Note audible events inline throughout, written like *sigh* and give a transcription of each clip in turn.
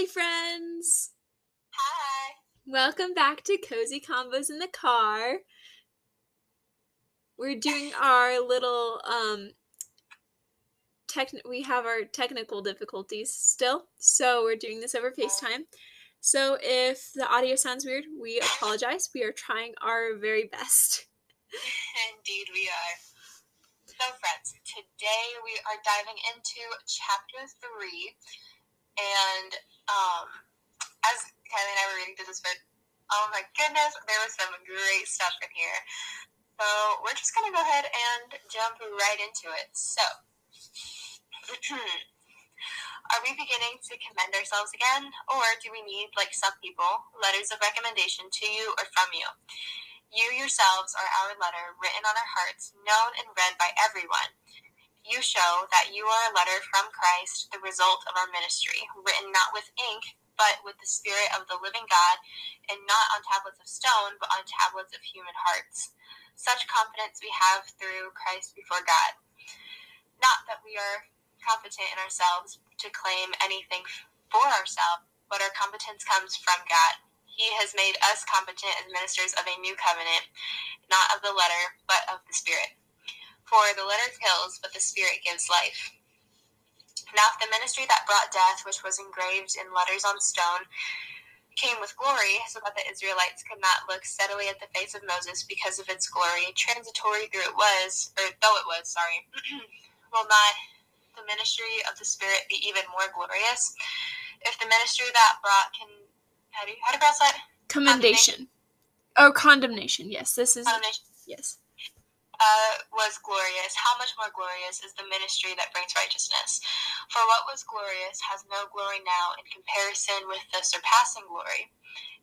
Hi, friends. Hi. Welcome back to Cozy Convos in the Car. We're doing *laughs* our little um tech we have our technical difficulties still. So we're doing this over FaceTime. So if the audio sounds weird, we apologize. We are trying our very best. *laughs* Indeed, we are. So, friends, today we are diving into chapter three, and um, as Kylie and I were reading through this book, oh my goodness, there was some great stuff in here. So we're just gonna go ahead and jump right into it. So, *clears throat* are we beginning to commend ourselves again, or do we need, like some people, letters of recommendation to you or from you? You yourselves are our letter written on our hearts, known and read by everyone. You show that you are a letter from Christ, the result of our ministry, written not with ink, but with the Spirit of the living God, and not on tablets of stone, but on tablets of human hearts. Such confidence we have through Christ before God. Not that we are competent in ourselves to claim anything for ourselves, but our competence comes from God. He has made us competent as ministers of a new covenant, not of the letter, but of the Spirit. For the letter kills, but the Spirit gives life. Now, if the ministry that brought death, which was engraved in letters on stone, came with glory, so that the Israelites could not look steadily at the face of Moses because of its glory, transitory though it was, or though it was, sorry, *clears throat* will not the ministry of the Spirit be even more glorious? If the ministry that brought can how do you how do you pronounce that? Commendation. Oh, condemnation. Yes, this is Condemnation. yes. Uh, was glorious, how much more glorious is the ministry that brings righteousness? For what was glorious has no glory now in comparison with the surpassing glory.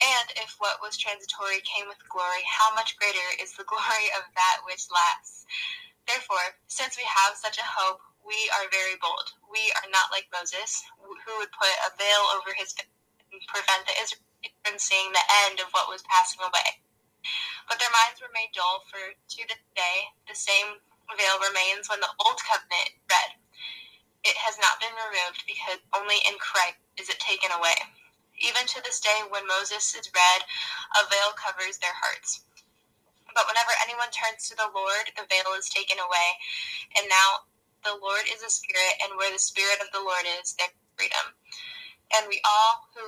And if what was transitory came with glory, how much greater is the *laughs* glory of that which lasts? Therefore, since we have such a hope, we are very bold. We are not like Moses, who would put a veil over his face and prevent the Israelites from seeing the end of what was passing away. But their minds were made dull, for to this day the same veil remains when the old covenant read. It has not been removed because only in Christ is it taken away. Even to this day, when Moses is read, a veil covers their hearts. But whenever anyone turns to the Lord, the veil is taken away. And now the Lord is a spirit, and where the spirit of the Lord is, there is freedom. And we all who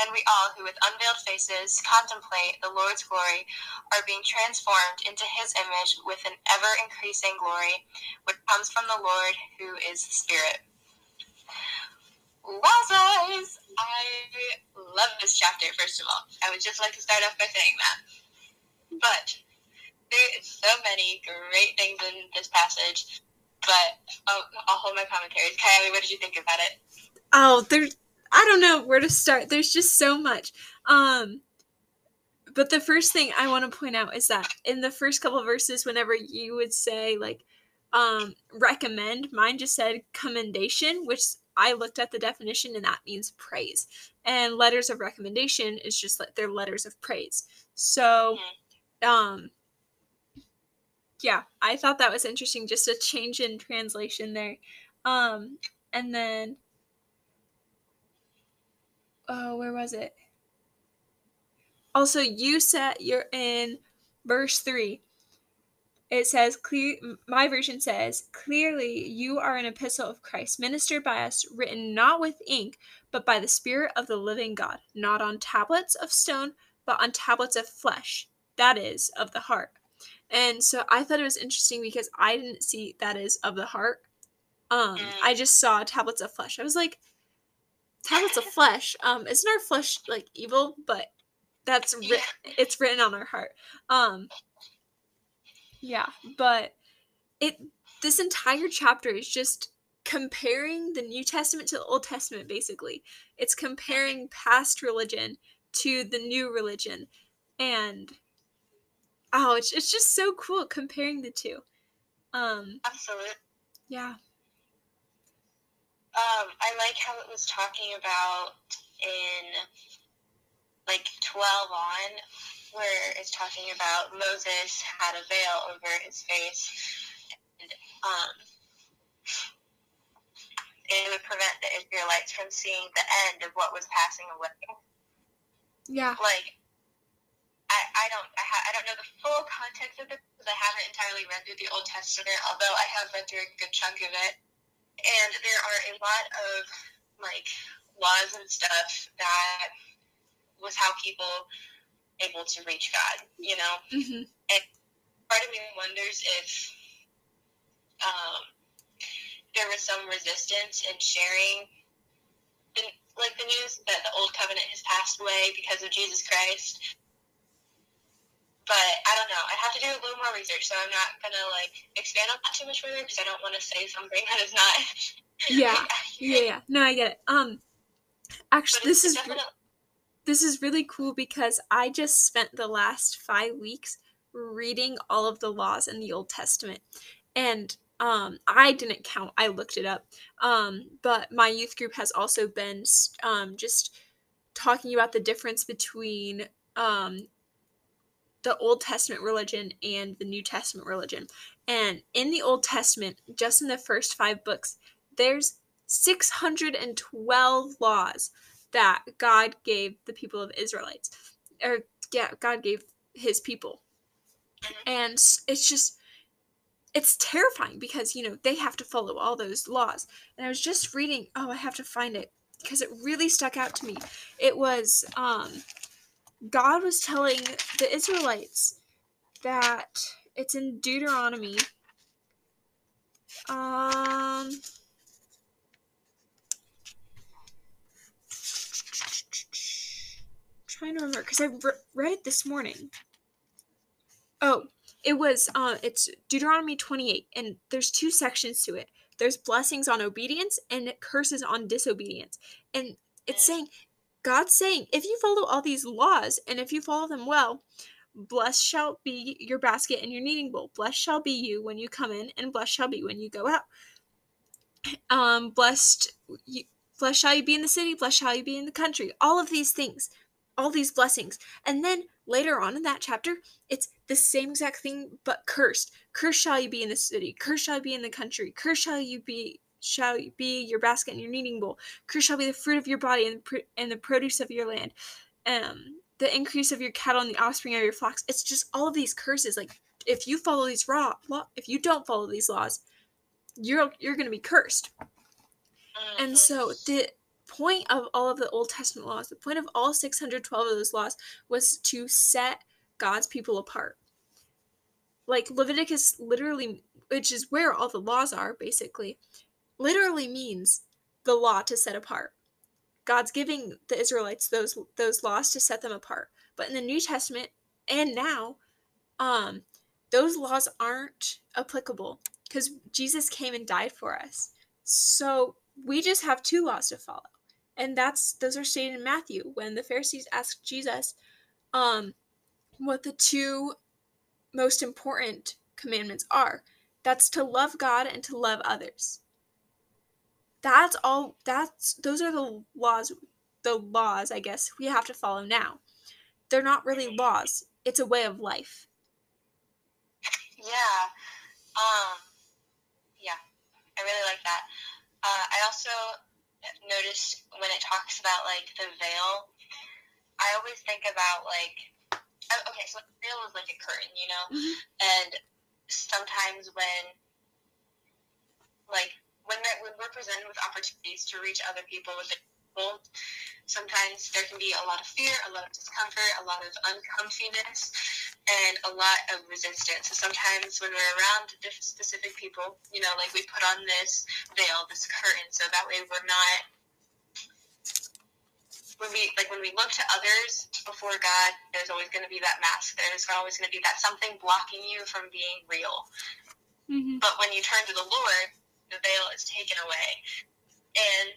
and we all who with unveiled faces contemplate the Lord's glory are being transformed into his image with an ever increasing glory which comes from the Lord who is the Spirit. Wowzers! I love this chapter, first of all. I would just like to start off by saying that. But there is so many great things in this passage. But I'll, I'll hold my commentaries. Kylie, what did you think about it? Oh, there's I don't know where to start. There's just so much. Um but the first thing I want to point out is that in the first couple verses whenever you would say like um recommend, mine just said commendation, which I looked at the definition and that means praise. And letters of recommendation is just like they're letters of praise. So um yeah, I thought that was interesting just a change in translation there. Um and then oh, where was it? Also, you said you're in verse 3. It says, clear, my version says, clearly you are an epistle of Christ, ministered by us, written not with ink, but by the Spirit of the living God, not on tablets of stone, but on tablets of flesh, that is, of the heart. And so I thought it was interesting because I didn't see that is of the heart. Um, I just saw tablets of flesh. I was like, tablets of flesh. Um, isn't our flesh like evil? But that's writ- Yeah. it's written on our heart. Um, yeah, but it this entire chapter is just comparing the New Testament to the Old Testament. Basically, it's comparing past religion to the new religion, and oh, it's it's just so cool comparing the two. Um, Absolutely. yeah, Um, I like how it was talking about in like 12 on, where it's talking about Moses had a veil over his face. And, um, it would prevent the Israelites from seeing the end of what was passing away. Yeah. Like, I, I don't I, ha- I don't know the full context of it because I haven't entirely read through the Old Testament, although I have read through a good chunk of it. And there are a lot of like laws and stuff that was how people able to reach God, you know. Mm-hmm. And part of me wonders if um, there was some resistance in sharing the, like the news that the old covenant has passed away because of Jesus Christ but I don't know. I'd have to do a little more research, so I'm not gonna like expand on that too much further because I don't want to say something that is not. *laughs* Yeah, yeah, yeah. No, I get it. Um, actually, this is definitely this is really cool because I just spent the last five weeks reading all of the laws in the Old Testament, and um, I didn't count. I looked it up. Um, but my youth group has also been um just talking about the difference between um the Old Testament religion and the New Testament religion. And in the Old Testament, just in the first five books, there's 612 laws that God gave the people of Israelites. Or, yeah, God gave his people. And it's just, it's terrifying because, you know, they have to follow all those laws. And I was just reading, oh, I have to find it because it really stuck out to me. It was, um, God was telling the Israelites that it's in Deuteronomy. Um, trying to remember because I re- read it this morning. Oh, it was uh, it's Deuteronomy 28, and there's two sections to it. There's blessings on obedience and curses on disobedience, and it's saying God's saying, if you follow all these laws and if you follow them well, blessed shall be your basket and your kneading bowl. Blessed shall be you when you come in, and blessed shall be when you go out. *clears throat* Um, blessed, you, blessed shall you be in the city. Blessed shall you be in the country. All of these things, all these blessings, and then later on in that chapter, it's the same exact thing but cursed. Cursed shall you be in the city. Cursed shall you be in the country. Cursed shall you be shall be your basket and your kneading bowl. Cursed shall be the fruit of your body and the, pr- and the produce of your land. Um, the increase of your cattle and the offspring of your flocks. It's just all of these curses. Like if you follow these raw, law, if you don't follow these laws, you're you're going to be cursed. And so the point of all of the Old Testament laws, the point of all 612 of those laws was to set God's people apart. Like Leviticus literally which is where all the laws are basically literally means the law to set apart. God's giving the Israelites those those laws to set them apart. But in the New Testament and now, um, those laws aren't applicable because Jesus came and died for us. So we just have two laws to follow. And that's those are stated in Matthew when the Pharisees asked Jesus um what the two most important commandments are. That's to love God and to love others that's all that's those are the laws the laws i guess we have to follow now. They're not really laws. It's a way of life. Yeah. Um, yeah, I really like that. Uh, I also noticed when it talks about like the veil, I always think about like, oh, okay, so the veil is like a curtain, you know, and sometimes when like when that when we're presented with opportunities to reach other people with the sometimes there can be a lot of fear, a lot of discomfort, a lot of uncomfiness, and a lot of resistance. So sometimes when we're around specific people, you know, like we put on this veil, this curtain, so that way we're not. When we like when we look to others before God, there's always going to be that mask. There's always going to be that something blocking you from being real. mm-hmm. But when you turn to the Lord, the veil is taken away. And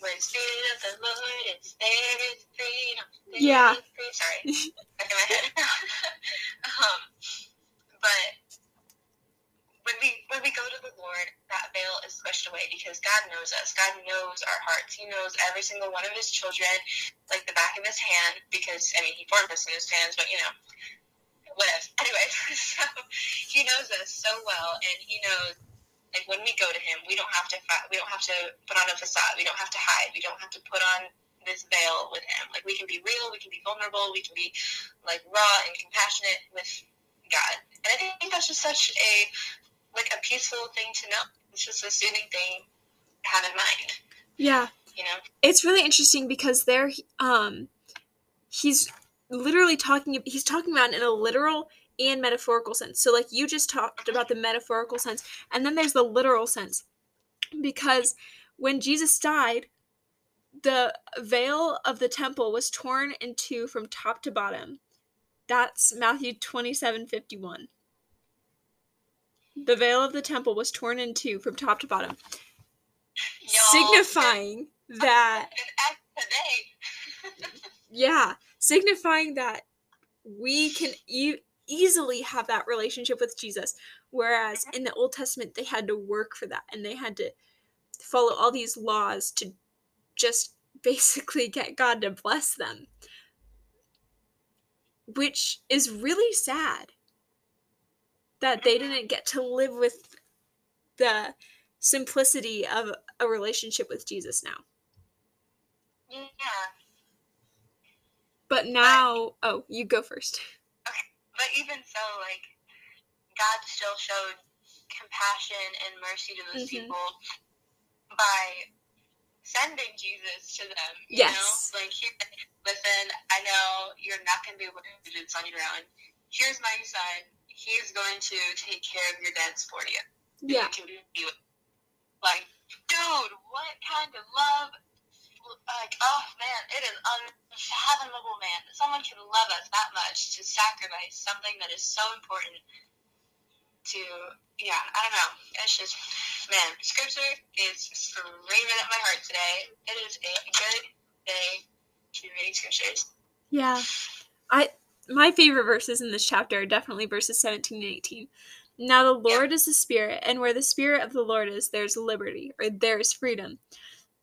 when Spirit of the Lord is, there is freedom. There Yeah. is free- Sorry, back in my head. *laughs* um, but when we when we go to the Lord, that veil is pushed away because God knows us. God knows our hearts. He knows every single one of His children, like the back of His hand. Because I mean, He formed us in His hands, but you know, whatever. *laughs* Anyway, *laughs* so He knows us so well, and He knows Like when we go to Him, we don't have to we don't have to put on a facade. We don't have to hide. We don't have to put on this veil with Him. Like we can be real. We can be vulnerable. We can be like raw and compassionate with God. And I think that's just such a like a peaceful thing to know. It's just a soothing thing to have in mind. Yeah. You know, it's really interesting because there, um, he's literally talking. He's talking about in a literal and metaphorical sense. So, like you just talked about the metaphorical sense, and then there's the literal sense, because when Jesus died, the veil of the temple was torn in two from top to bottom. That's Matthew 27 51. The veil of the temple was torn in two from top to bottom, signifying that, and today. *laughs* yeah, signifying that we can e- easily have that relationship with Jesus. Whereas in the Old Testament, they had to work for that and they had to follow all these laws to just *laughs* basically get God to bless them. Which is really sad that they didn't get to live with the simplicity of a relationship with Jesus now. Yeah. But now, oh, you go first. *laughs* But even so, like, God still showed compassion and mercy to those Mhm. people by sending Jesus to them. You Yes. know? Like, he, listen, I know you're not going to be able to do this on your own. Here's my son. He's going to take care of your debts for you. Yeah. You can be with. Like, dude, what kind of love? Like, oh man, it is unfathomable, man. that Someone can love us that much to sacrifice something that is so important to, yeah, I don't know. It's just, man, scripture is screaming at my heart today. It is a good day to be reading scriptures. Yeah. I my favorite verses in this chapter are definitely verses 17 and 18. Now the Lord is the Spirit, and where the Spirit of the Lord is, there's liberty, or there's freedom.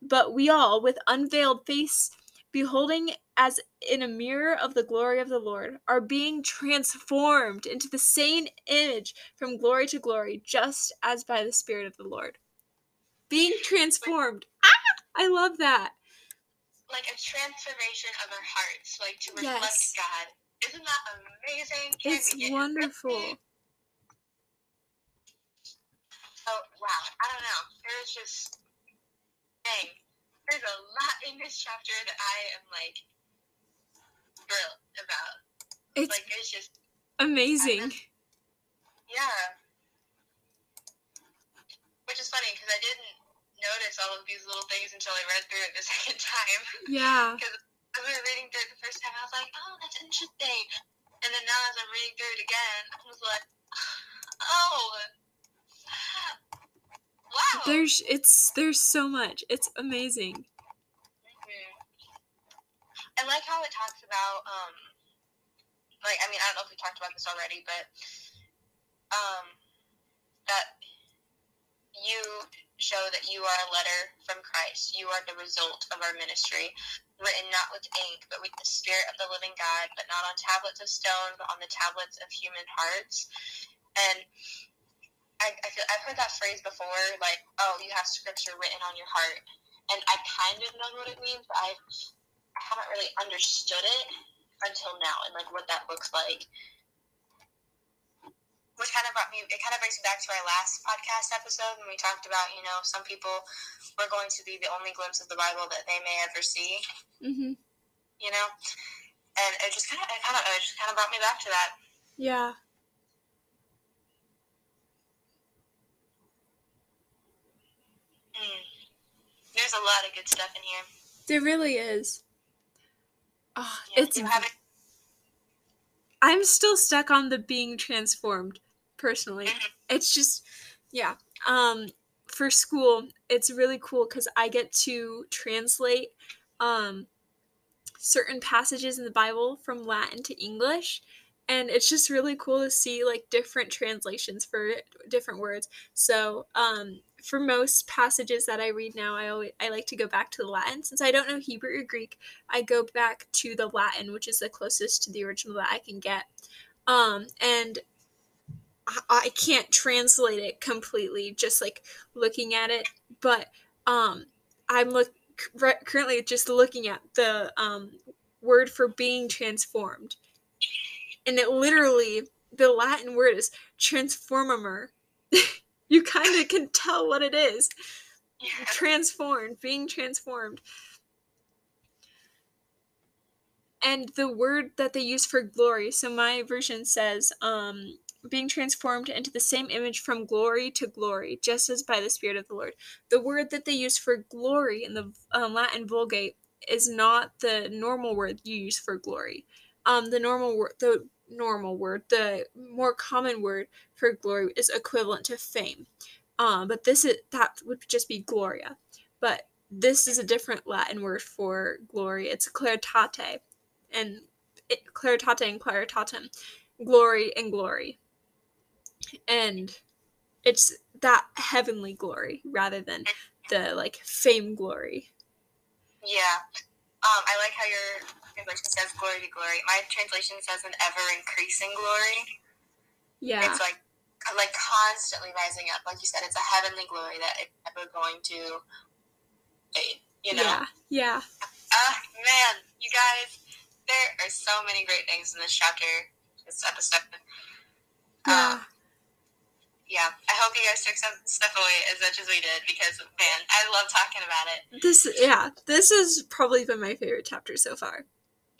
But we all, with unveiled face, beholding as in a mirror of the glory of the Lord, are being transformed into the same image from glory to glory, just as by the Spirit of the Lord. Being transformed. Ah! I love that. Like a transformation of our hearts, like to reflect Yes. God. Isn't that amazing? Can It's wonderful. Oh wow, I don't know. There's just dang. There's a lot in this chapter that I am like thrilled about. It's Like it's just amazing. yeah. Which is funny because I didn't notice all of these little things until I read through it the *laughs* second time. Yeah. As we were reading through it the first time, I was like, oh, that's interesting. And then now as I'm reading through it again, I was like, oh, wow. There's it's there's so much. It's amazing. Mhm. I like how it talks about, um, like, I mean, I don't know if we talked about this already, but, um, that you show that you are a letter from Christ. You are the result of our ministry, written not with ink, but with the Spirit of the living God, but not on tablets of stone, but on the tablets of human hearts. And I, I feel, I've heard that phrase before, like, oh, you have scripture written on your heart. And I kind of know what it means, but I, I haven't really understood it until now and like what that looks like. Which kind of brought me, it kind of brings me back to our last podcast episode when we talked about, you know, some people were going to be the only glimpse of the Bible that they may ever see, Mhm. you know? And it just kind of, it kind of, it just kind of brought me back to that. Yeah. Mm. There's a lot of good stuff in here. There really is. Oh, Yeah, it's I'm still stuck on the being transformed personally. Mhm. It's just yeah. Um for school, it's really cool cuz I get to translate um certain passages in the Bible from Latin to English and it's just really cool to see like different translations for different words. So, um for most passages that I read now, I always I like to go back to the Latin since I don't know Hebrew or Greek. I go back to the Latin, which is the closest to the original that I can get. Um, and I, I can't translate it completely just like looking at it, but um I'm look currently just looking at the um word for being transformed. And it literally the Latin word is transformer. You kind of can tell what it is. Transformed, being transformed. And the word that they use for glory, so my version says, um, being transformed into the same image from glory to glory, just as by the Spirit of the Lord. The word that they use for glory in the um, Latin Vulgate is not the normal word you use for glory. Um, the normal word, the normal word, the more common word for glory is equivalent to fame. Um, but this is that would just be gloria. But this is a different Latin word for glory. It's claritate, and it, claritate and claritatem, glory and glory and it's that heavenly glory rather than the like fame glory. Yeah. Um, I like how your translation says glory to glory. My translation says an ever increasing glory. Yeah. It's like like constantly rising up. Like you said, it's a heavenly glory that it's never going to fade. You know? Yeah. Yeah. Ah, uh, man, you guys, there are so many great things in this chapter, this episode. Yeah. Um, yeah, I hope you guys took some stuff away as much as we did because man, I love talking about it. This yeah, this has probably been my favorite chapter so far.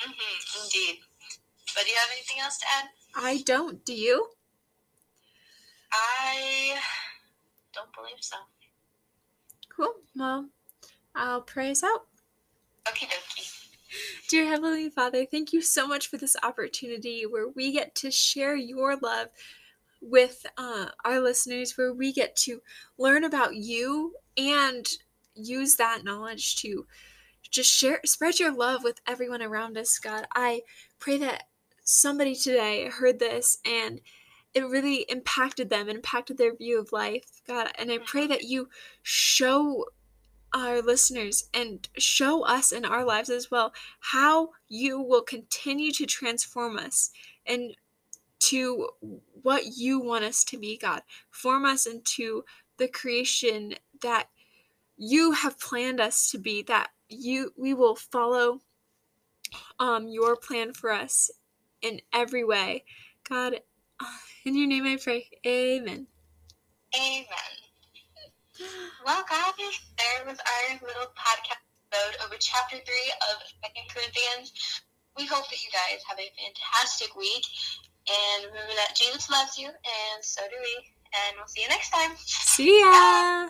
Mm-hmm, indeed. But do you have anything else to add? I don't. Do you? I don't believe so. Cool. Well, I'll pray us out. Okie dokie. Dear Heavenly Father, thank you so much for this opportunity where we get to share your love with uh, our listeners where we get to learn about you and use that knowledge to just share spread your love with everyone around us god. I pray that somebody today heard this and it really impacted them impacted their view of life god. And i pray that you show our listeners and show us in our lives as well how you will continue to transform us and to what you want us to be, God. Form us into the creation that you have planned us to be, that you we will follow um your plan for us in every way. God, *sighs* in your name I pray. Amen. Amen. Well, guys, there was our little podcast episode over chapter 3 of Second Corinthians. We hope that you guys have a fantastic week and remember that Jesus loves you, and so do we. And we'll see you next time. See ya.